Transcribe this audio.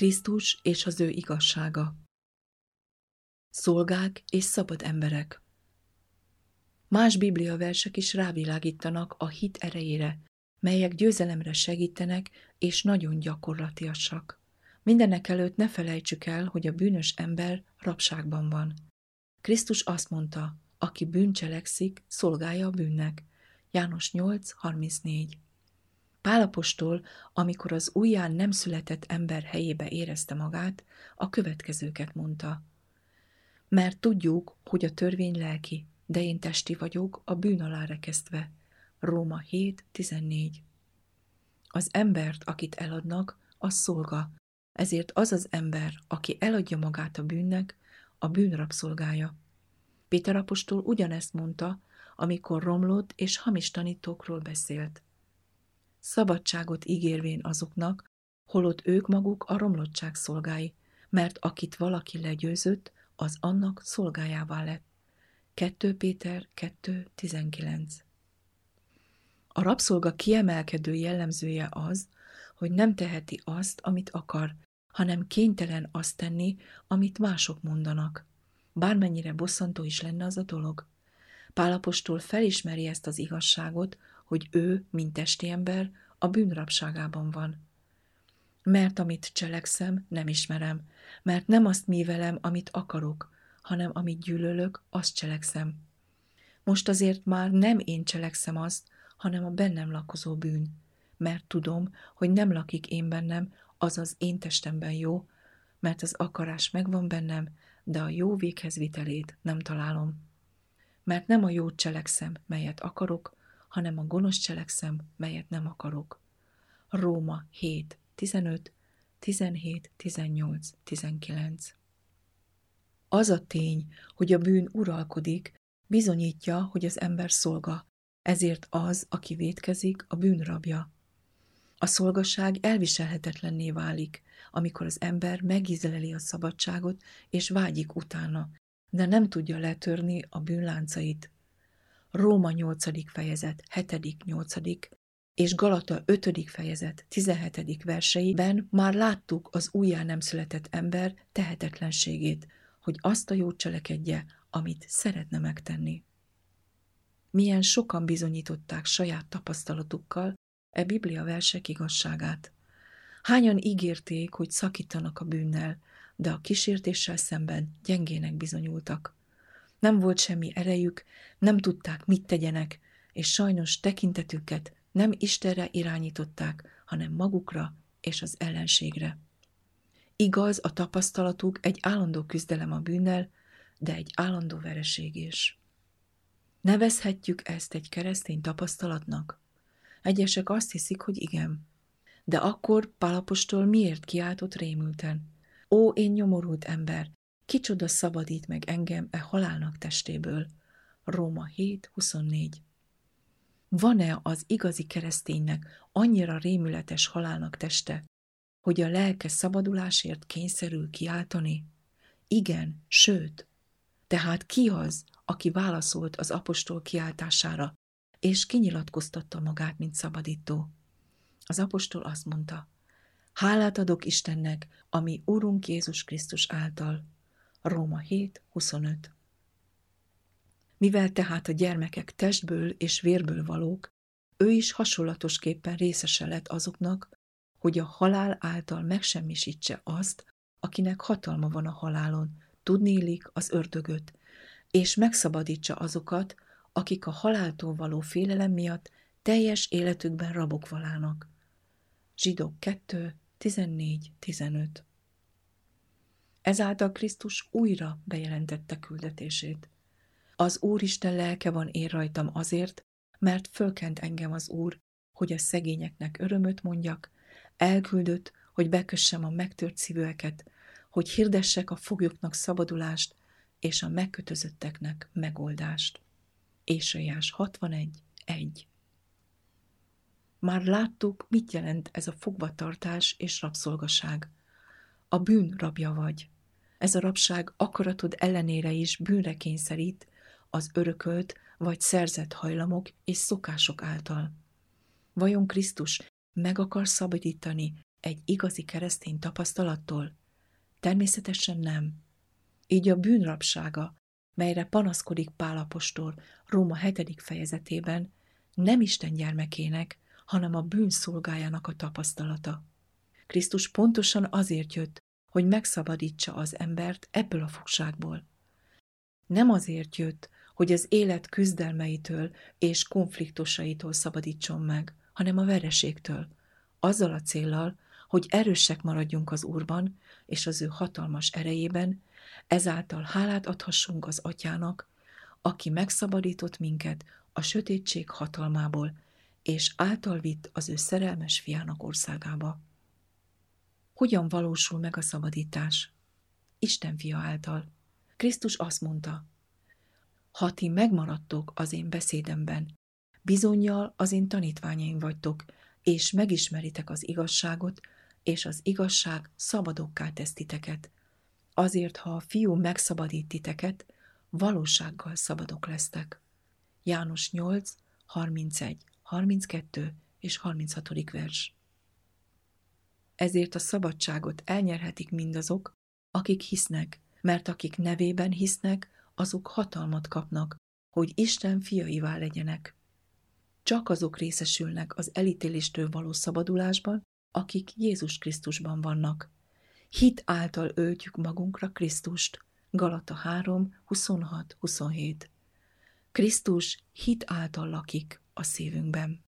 Krisztus és az ő igazsága. Szolgák és szabad emberek. Más bibliaversek is rávilágítanak a hit erejére, melyek győzelemre segítenek és nagyon gyakorlatiasak. Mindenek előtt ne felejtsük el, hogy a bűnös ember rabságban van. Krisztus azt mondta, aki bűncselekszik, szolgálja a bűnnek. János 8.34 Pálapostól, amikor az újján nem született ember helyébe érezte magát, a következőket mondta. Mert tudjuk, hogy a törvény lelki, de én testi vagyok, a bűn alá rekesztve. Róma 7.14 Az embert, akit eladnak, az szolga, ezért az az ember, aki eladja magát a bűnnek, a bűn rabszolgája. Péter apostol ugyanezt mondta, amikor romlott és hamis tanítókról beszélt. Szabadságot ígérvén azoknak, holott ők maguk a romlottság szolgái, mert akit valaki legyőzött, az annak szolgájává lett. 2 Péter 2.19 A rabszolga kiemelkedő jellemzője az, hogy nem teheti azt, amit akar, hanem kénytelen azt tenni, amit mások mondanak. Bármennyire bosszantó is lenne az a dolog. Pálapostól felismeri ezt az igazságot, hogy ő, mint testi ember, a bűnrabságában van. Mert amit cselekszem, nem ismerem, mert nem azt művelem, amit akarok, hanem amit gyűlölök, azt cselekszem. Most azért már nem én cselekszem azt, hanem a bennem lakozó bűn, mert tudom, hogy nem lakik én bennem, azaz én testemben jó, mert az akarás megvan bennem, de a jó véghez vitelét nem találom. Mert nem a jót cselekszem, melyet akarok, hanem a gonosz cselekszem, melyet nem akarok. Róma 7, 15, 17, 18, 19 Az a tény, hogy a bűn uralkodik, bizonyítja, hogy az ember szolga, ezért az, aki vétkezik, a bűn rabja. A szolgasság elviselhetetlenné válik, amikor az ember megízleli a szabadságot és vágyik utána, de nem tudja letörni a bűnláncait. Róma 8. fejezet 7.-8. és Galata 5. fejezet 17. verseiben már láttuk az újjá nem született ember tehetetlenségét, hogy azt a jót cselekedje, amit szeretne megtenni. Milyen sokan bizonyították saját tapasztalatukkal e Biblia versek igazságát. Hányan ígérték, hogy szakítanak a bűnnel, de a kísértéssel szemben gyengének bizonyultak. Nem volt semmi erejük, nem tudták, mit tegyenek, és sajnos tekintetüket nem Istenre irányították, hanem magukra és az ellenségre. Igaz, a tapasztalatuk egy állandó küzdelem a bűnnel, de egy állandó vereség is. Nevezhetjük ezt egy keresztény tapasztalatnak? Egyesek azt hiszik, hogy igen. De akkor Pálapostól miért kiáltott rémülten? Ó, én nyomorult ember, kicsoda szabadít meg engem e halálnak testéből? Róma 7.24 Van-e az igazi kereszténynek annyira rémületes halálnak teste, hogy a lelke szabadulásért kényszerül kiáltani? Igen, sőt. Tehát ki az, aki válaszolt az apostol kiáltására, és kinyilatkoztatta magát, mint szabadító? Az apostol azt mondta, Hálát adok Istennek, ami Úrunk Jézus Krisztus által. Róma 7, 25 Mivel tehát a gyermekek testből és vérből valók, ő is hasonlatosképpen részese lett azoknak, hogy a halál által megsemmisítse azt, akinek hatalma van a halálon, tudnélik az ördögöt, és megszabadítsa azokat, akik a haláltól való félelem miatt teljes életükben rabok valának. Zsidók 2, 14-15 Ezáltal Krisztus újra bejelentette küldetését. Az Úristen lelke van én rajtam azért, mert fölkent engem az Úr, hogy a szegényeknek örömöt mondjak, elküldött, hogy bekössem a megtört szívőeket, hogy hirdessek a foglyoknak szabadulást, és a megkötözötteknek megoldást. Ésajász 61. 1 már láttuk, mit jelent ez a fogvatartás és rabszolgaság. A bűn rabja vagy. Ez a rabság akaratod ellenére is bűnre kényszerít, az örökölt vagy szerzett hajlamok és szokások által. Vajon Krisztus meg akar szabadítani egy igazi keresztény tapasztalattól? Természetesen nem. Így a bűnrabsága, melyre panaszkodik Pálapostól Róma 7. fejezetében, nem Isten gyermekének, hanem a bűn szolgájának a tapasztalata. Krisztus pontosan azért jött, hogy megszabadítsa az embert ebből a fogságból. Nem azért jött, hogy az élet küzdelmeitől és konfliktusaitól szabadítson meg, hanem a vereségtől, azzal a céllal, hogy erősek maradjunk az Úrban és az ő hatalmas erejében, ezáltal hálát adhassunk az Atyának, aki megszabadított minket a sötétség hatalmából, és által vitt az ő szerelmes fiának országába. Hogyan valósul meg a szabadítás? Isten fia által. Krisztus azt mondta, ha ti megmaradtok az én beszédemben, bizonyal az én tanítványaim vagytok, és megismeritek az igazságot, és az igazság szabadokká tesz titeket. Azért, ha a fiú megszabadít titeket, valósággal szabadok lesztek. János 8, 31, 32 és 36. vers. Ezért a szabadságot elnyerhetik mindazok, akik hisznek, mert akik nevében hisznek, azok hatalmat kapnak, hogy Isten fiaivá legyenek. Csak azok részesülnek az elítéléstől való szabadulásban, akik Jézus Krisztusban vannak. Hit által öltjük magunkra Krisztust. Galata 3, 26-27 Krisztus hit által lakik a szívünkben.